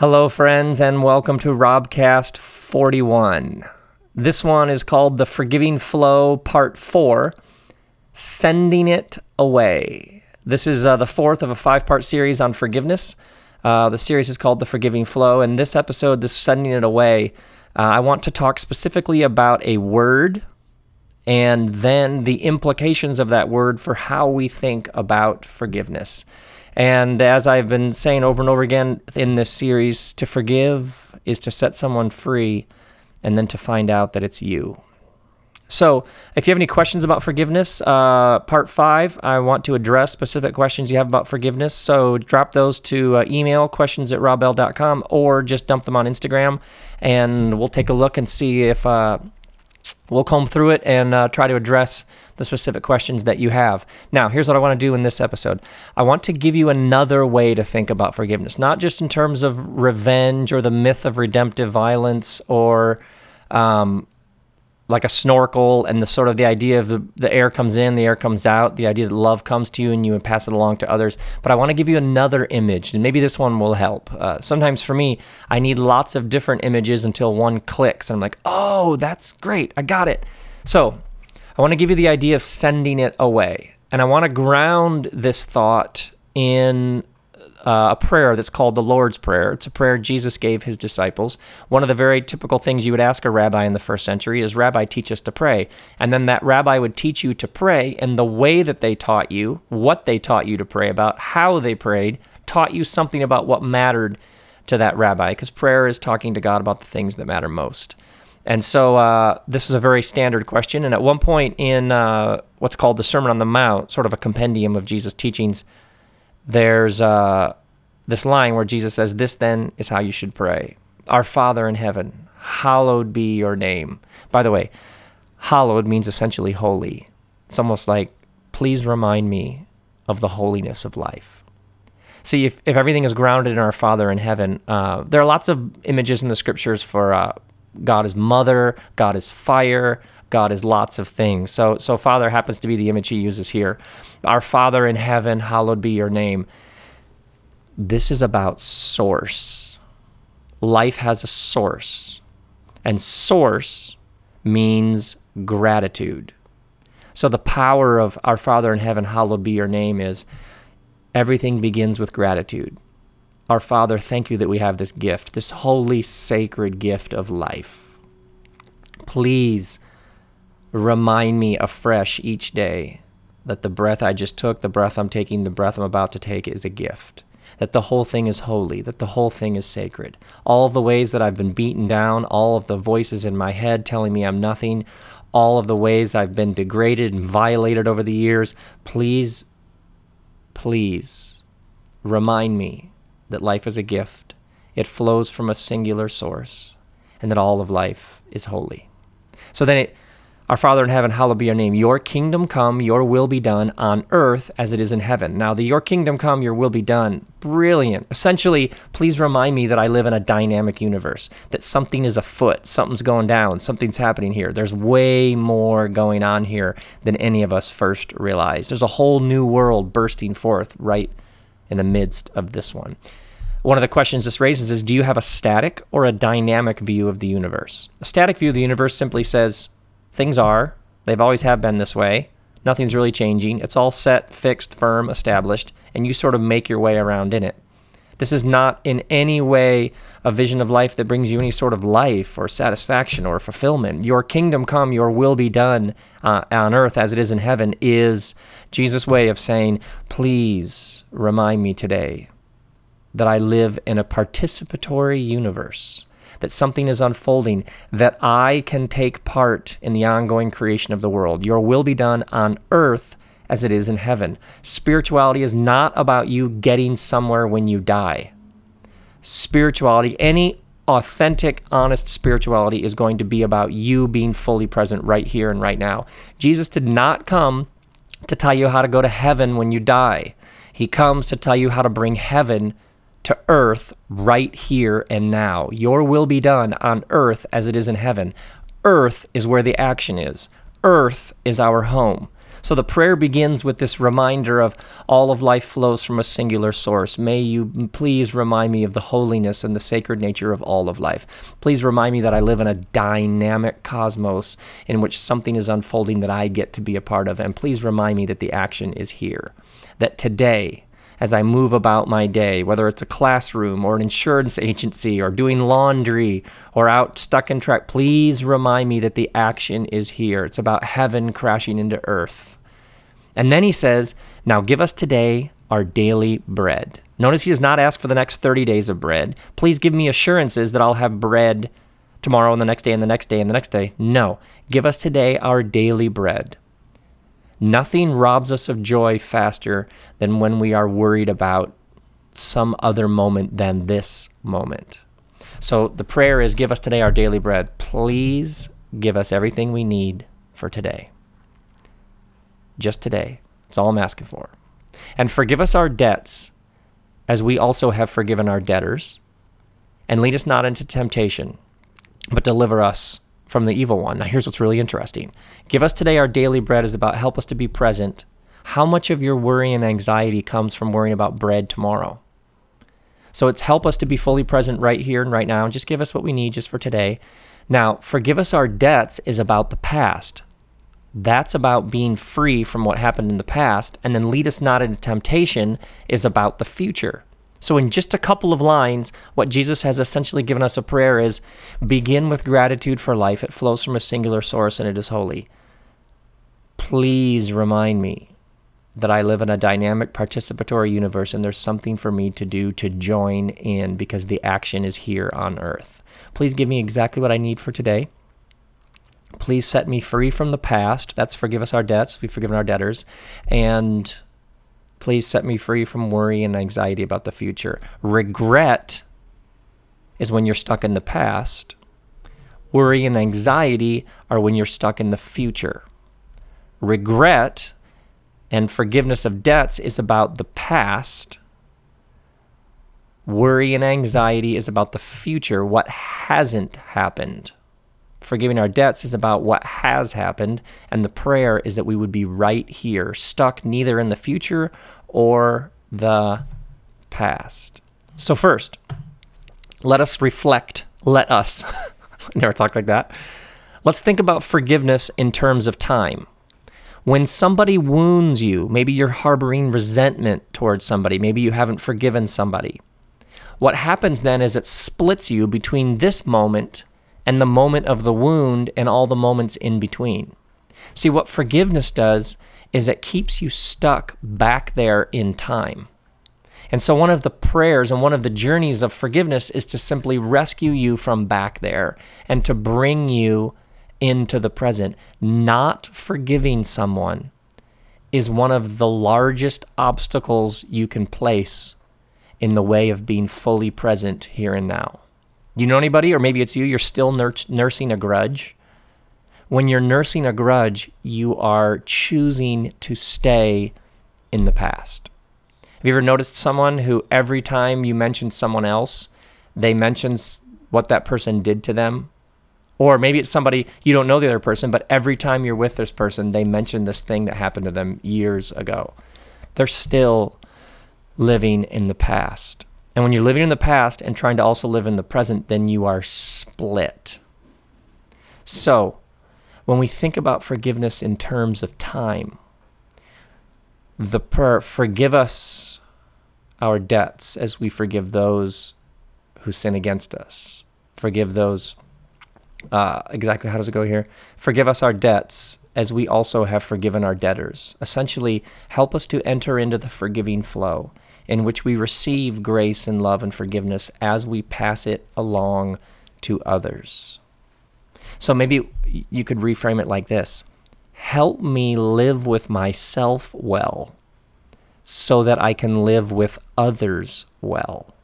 Hello, friends, and welcome to Robcast 41. This one is called The Forgiving Flow Part 4 Sending It Away. This is uh, the fourth of a five part series on forgiveness. Uh, the series is called The Forgiving Flow, and this episode, The Sending It Away, uh, I want to talk specifically about a word and then the implications of that word for how we think about forgiveness. And as I've been saying over and over again in this series, to forgive is to set someone free and then to find out that it's you. So, if you have any questions about forgiveness, uh, part five, I want to address specific questions you have about forgiveness. So, drop those to uh, email questions at robbell.com or just dump them on Instagram and we'll take a look and see if uh, we'll comb through it and uh, try to address the specific questions that you have. Now, here's what I want to do in this episode I want to give you another way to think about forgiveness, not just in terms of revenge or the myth of redemptive violence or um, like a snorkel and the sort of the idea of the, the air comes in, the air comes out, the idea that love comes to you and you pass it along to others. But I want to give you another image, and maybe this one will help. Uh, sometimes for me, I need lots of different images until one clicks, and I'm like, oh, that's great, I got it. So I want to give you the idea of sending it away. And I want to ground this thought in uh, a prayer that's called the Lord's Prayer. It's a prayer Jesus gave his disciples. One of the very typical things you would ask a rabbi in the first century is, Rabbi, teach us to pray. And then that rabbi would teach you to pray, and the way that they taught you, what they taught you to pray about, how they prayed, taught you something about what mattered to that rabbi, because prayer is talking to God about the things that matter most. And so uh, this is a very standard question. And at one point in uh, what's called the Sermon on the Mount, sort of a compendium of Jesus' teachings, there's uh, this line where Jesus says, This then is how you should pray Our Father in heaven, hallowed be your name. By the way, hallowed means essentially holy. It's almost like, please remind me of the holiness of life. See, if, if everything is grounded in our Father in heaven, uh, there are lots of images in the scriptures for uh, God is mother, God is fire, God is lots of things. So, so Father happens to be the image he uses here. Our Father in heaven, hallowed be your name. This is about source. Life has a source, and source means gratitude. So, the power of our Father in heaven, hallowed be your name, is everything begins with gratitude. Our Father, thank you that we have this gift, this holy, sacred gift of life. Please remind me afresh each day that the breath I just took, the breath I'm taking, the breath I'm about to take is a gift. That the whole thing is holy, that the whole thing is sacred. All of the ways that I've been beaten down, all of the voices in my head telling me I'm nothing, all of the ways I've been degraded and violated over the years, please, please remind me that life is a gift, it flows from a singular source, and that all of life is holy. So then it, our Father in heaven, hallowed be your name. Your kingdom come, your will be done on earth as it is in heaven. Now, the your kingdom come, your will be done, brilliant. Essentially, please remind me that I live in a dynamic universe, that something is afoot, something's going down, something's happening here. There's way more going on here than any of us first realized. There's a whole new world bursting forth right in the midst of this one. One of the questions this raises is Do you have a static or a dynamic view of the universe? A static view of the universe simply says things are, they've always have been this way, nothing's really changing, it's all set, fixed, firm, established, and you sort of make your way around in it. This is not in any way a vision of life that brings you any sort of life or satisfaction or fulfillment. Your kingdom come, your will be done uh, on earth as it is in heaven is Jesus' way of saying, please remind me today that I live in a participatory universe, that something is unfolding, that I can take part in the ongoing creation of the world. Your will be done on earth as it is in heaven. Spirituality is not about you getting somewhere when you die. Spirituality, any authentic, honest spirituality, is going to be about you being fully present right here and right now. Jesus did not come to tell you how to go to heaven when you die, He comes to tell you how to bring heaven to earth right here and now. Your will be done on earth as it is in heaven. Earth is where the action is, earth is our home. So the prayer begins with this reminder of all of life flows from a singular source. May you please remind me of the holiness and the sacred nature of all of life. Please remind me that I live in a dynamic cosmos in which something is unfolding that I get to be a part of. And please remind me that the action is here. That today, as I move about my day, whether it's a classroom or an insurance agency or doing laundry or out stuck in track, please remind me that the action is here. It's about heaven crashing into earth. And then he says, Now give us today our daily bread. Notice he does not ask for the next 30 days of bread. Please give me assurances that I'll have bread tomorrow and the next day and the next day and the next day. No, give us today our daily bread. Nothing robs us of joy faster than when we are worried about some other moment than this moment. So the prayer is give us today our daily bread. Please give us everything we need for today. Just today. That's all I'm asking for. And forgive us our debts as we also have forgiven our debtors. And lead us not into temptation, but deliver us from the evil one. Now, here's what's really interesting Give us today our daily bread is about help us to be present. How much of your worry and anxiety comes from worrying about bread tomorrow? So it's help us to be fully present right here and right now. And just give us what we need just for today. Now, forgive us our debts is about the past. That's about being free from what happened in the past. And then lead us not into temptation is about the future. So, in just a couple of lines, what Jesus has essentially given us a prayer is begin with gratitude for life. It flows from a singular source and it is holy. Please remind me that I live in a dynamic participatory universe and there's something for me to do to join in because the action is here on earth. Please give me exactly what I need for today. Please set me free from the past. That's forgive us our debts. We've forgiven our debtors. And Please set me free from worry and anxiety about the future. Regret is when you're stuck in the past. Worry and anxiety are when you're stuck in the future. Regret and forgiveness of debts is about the past. Worry and anxiety is about the future, what hasn't happened. Forgiving our debts is about what has happened, and the prayer is that we would be right here, stuck neither in the future or the past. So, first, let us reflect. Let us. Never talked like that. Let's think about forgiveness in terms of time. When somebody wounds you, maybe you're harboring resentment towards somebody, maybe you haven't forgiven somebody. What happens then is it splits you between this moment and the moment of the wound and all the moments in between. See, what forgiveness does is it keeps you stuck back there in time. And so, one of the prayers and one of the journeys of forgiveness is to simply rescue you from back there and to bring you into the present. Not forgiving someone is one of the largest obstacles you can place in the way of being fully present here and now. You know anybody, or maybe it's you, you're still nur- nursing a grudge. When you're nursing a grudge, you are choosing to stay in the past. Have you ever noticed someone who, every time you mention someone else, they mention what that person did to them? Or maybe it's somebody you don't know the other person, but every time you're with this person, they mention this thing that happened to them years ago. They're still living in the past. And when you're living in the past and trying to also live in the present, then you are split. So, when we think about forgiveness in terms of time, the prayer, forgive us our debts as we forgive those who sin against us. Forgive those, uh, exactly how does it go here? Forgive us our debts as we also have forgiven our debtors. Essentially, help us to enter into the forgiving flow in which we receive grace and love and forgiveness as we pass it along to others. So maybe you could reframe it like this Help me live with myself well so that I can live with others well.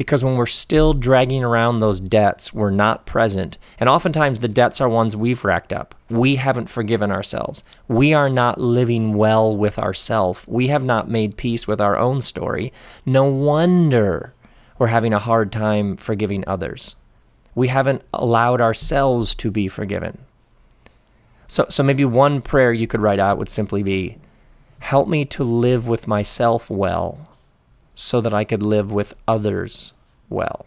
Because when we're still dragging around those debts, we're not present. And oftentimes the debts are ones we've racked up. We haven't forgiven ourselves. We are not living well with ourselves. We have not made peace with our own story. No wonder we're having a hard time forgiving others. We haven't allowed ourselves to be forgiven. So, so maybe one prayer you could write out would simply be Help me to live with myself well so that I could live with others well.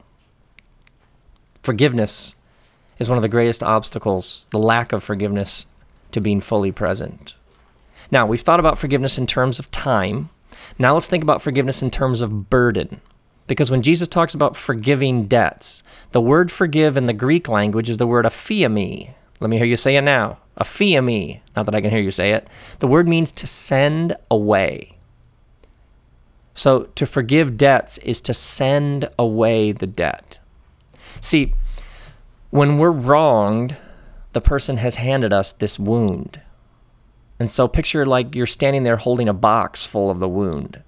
Forgiveness is one of the greatest obstacles, the lack of forgiveness, to being fully present. Now, we've thought about forgiveness in terms of time. Now let's think about forgiveness in terms of burden. Because when Jesus talks about forgiving debts, the word forgive in the Greek language is the word aphiemi. Let me hear you say it now. Aphiemi. Not that I can hear you say it. The word means to send away. So to forgive debts is to send away the debt. See, when we're wronged, the person has handed us this wound. And so picture like you're standing there holding a box full of the wound.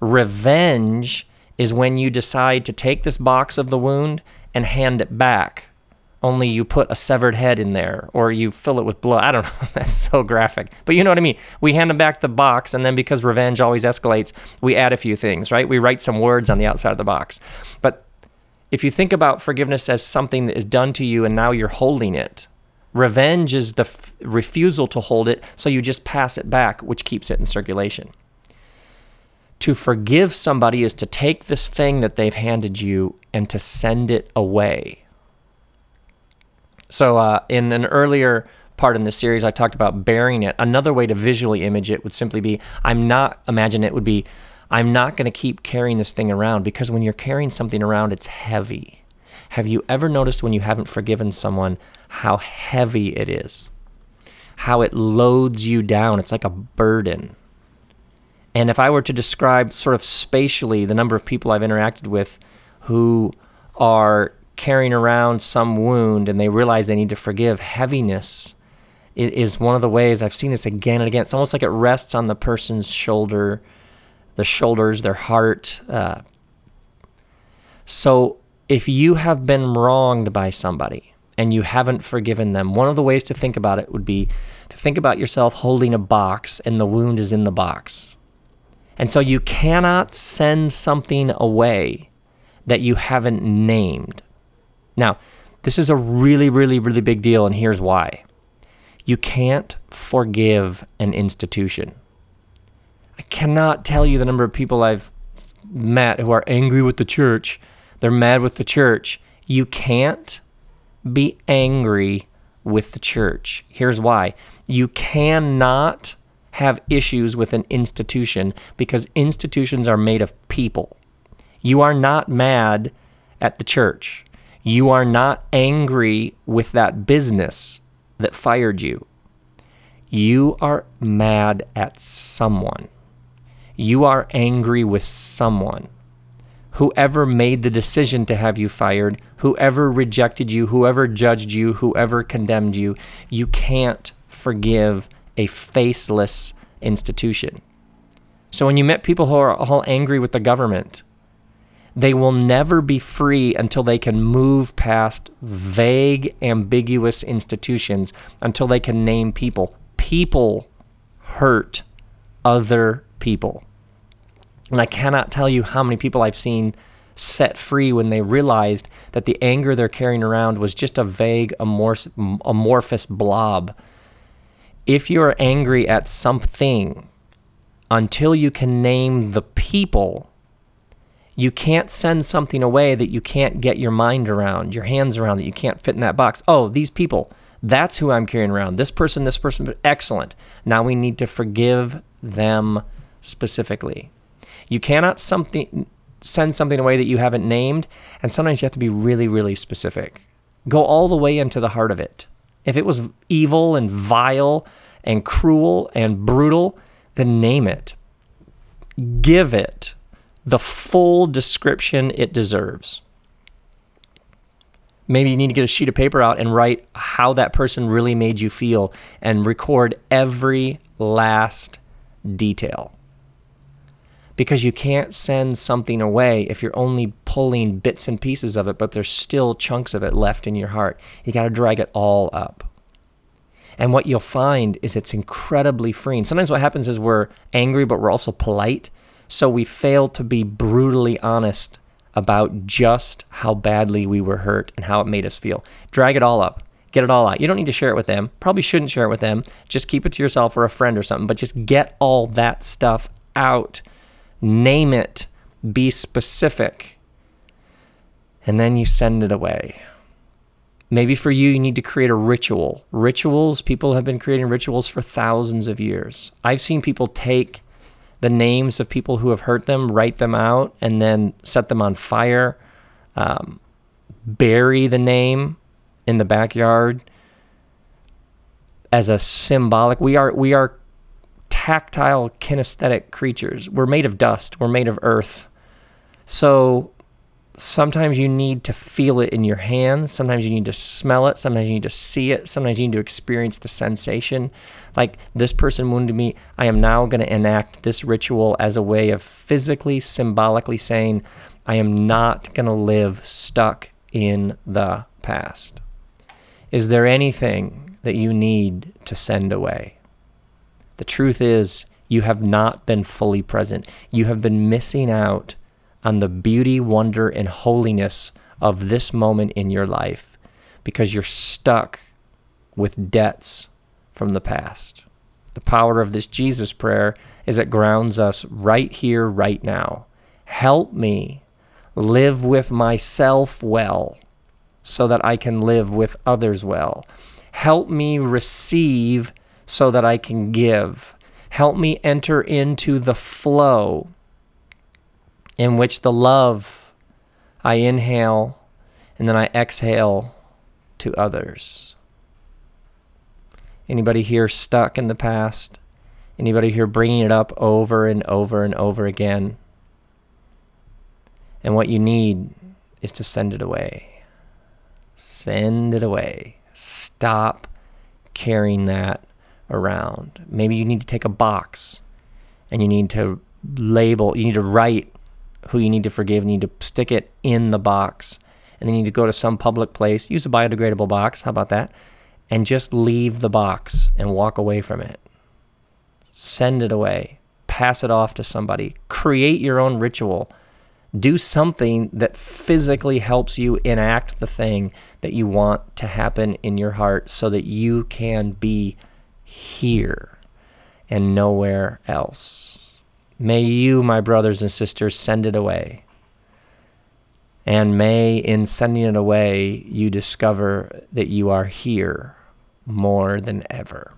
Revenge is when you decide to take this box of the wound and hand it back. Only you put a severed head in there or you fill it with blood. I don't know. That's so graphic. But you know what I mean. We hand them back the box, and then because revenge always escalates, we add a few things, right? We write some words on the outside of the box. But if you think about forgiveness as something that is done to you and now you're holding it, revenge is the f- refusal to hold it, so you just pass it back, which keeps it in circulation. To forgive somebody is to take this thing that they've handed you and to send it away. So, uh, in an earlier part in this series, I talked about bearing it. Another way to visually image it would simply be I'm not, imagine it would be, I'm not going to keep carrying this thing around because when you're carrying something around, it's heavy. Have you ever noticed when you haven't forgiven someone how heavy it is? How it loads you down? It's like a burden. And if I were to describe sort of spatially the number of people I've interacted with who are carrying around some wound and they realize they need to forgive, heaviness is one of the ways I've seen this again and again. It's almost like it rests on the person's shoulder, the shoulders, their heart. Uh, so if you have been wronged by somebody and you haven't forgiven them, one of the ways to think about it would be to think about yourself holding a box and the wound is in the box. And so you cannot send something away that you haven't named. Now, this is a really, really, really big deal, and here's why. You can't forgive an institution. I cannot tell you the number of people I've met who are angry with the church. They're mad with the church. You can't be angry with the church. Here's why. You cannot have issues with an institution because institutions are made of people. You are not mad at the church. You are not angry with that business that fired you. You are mad at someone. You are angry with someone. Whoever made the decision to have you fired, whoever rejected you, whoever judged you, whoever condemned you, you can't forgive a faceless institution. So when you met people who are all angry with the government, they will never be free until they can move past vague, ambiguous institutions, until they can name people. People hurt other people. And I cannot tell you how many people I've seen set free when they realized that the anger they're carrying around was just a vague, amorphous blob if you're angry at something, until you can name the people, you can't send something away that you can't get your mind around, your hands around, that you can't fit in that box. Oh, these people, that's who I'm carrying around. This person, this person, excellent. Now we need to forgive them specifically. You cannot something send something away that you haven't named, and sometimes you have to be really, really specific. Go all the way into the heart of it. If it was evil and vile and cruel and brutal, then name it. Give it the full description it deserves. Maybe you need to get a sheet of paper out and write how that person really made you feel and record every last detail. Because you can't send something away if you're only pulling bits and pieces of it, but there's still chunks of it left in your heart. You got to drag it all up. And what you'll find is it's incredibly freeing. Sometimes what happens is we're angry, but we're also polite. So we fail to be brutally honest about just how badly we were hurt and how it made us feel. Drag it all up. Get it all out. You don't need to share it with them. Probably shouldn't share it with them. Just keep it to yourself or a friend or something, but just get all that stuff out. Name it. Be specific. And then you send it away. Maybe for you, you need to create a ritual. Rituals, people have been creating rituals for thousands of years. I've seen people take the names of people who have hurt them, write them out, and then set them on fire, um, bury the name in the backyard as a symbolic. We are we are tactile, kinesthetic creatures. We're made of dust. We're made of earth. So sometimes you need to feel it in your hands. Sometimes you need to smell it. Sometimes you need to see it. Sometimes you need to experience the sensation. Like this person wounded me. I am now going to enact this ritual as a way of physically, symbolically saying, I am not going to live stuck in the past. Is there anything that you need to send away? The truth is, you have not been fully present. You have been missing out on the beauty, wonder, and holiness of this moment in your life because you're stuck with debts from the past. The power of this Jesus prayer is it grounds us right here, right now. Help me live with myself well so that I can live with others well. Help me receive so that I can give. Help me enter into the flow in which the love I inhale and then I exhale to others. Anybody here stuck in the past? Anybody here bringing it up over and over and over again? And what you need is to send it away. Send it away. Stop carrying that around. Maybe you need to take a box and you need to label, you need to write who you need to forgive, and you need to stick it in the box. And then you need to go to some public place, use a biodegradable box, how about that? And just leave the box and walk away from it. Send it away. Pass it off to somebody. Create your own ritual do something that physically helps you enact the thing that you want to happen in your heart so that you can be here and nowhere else. May you, my brothers and sisters, send it away. And may, in sending it away, you discover that you are here more than ever.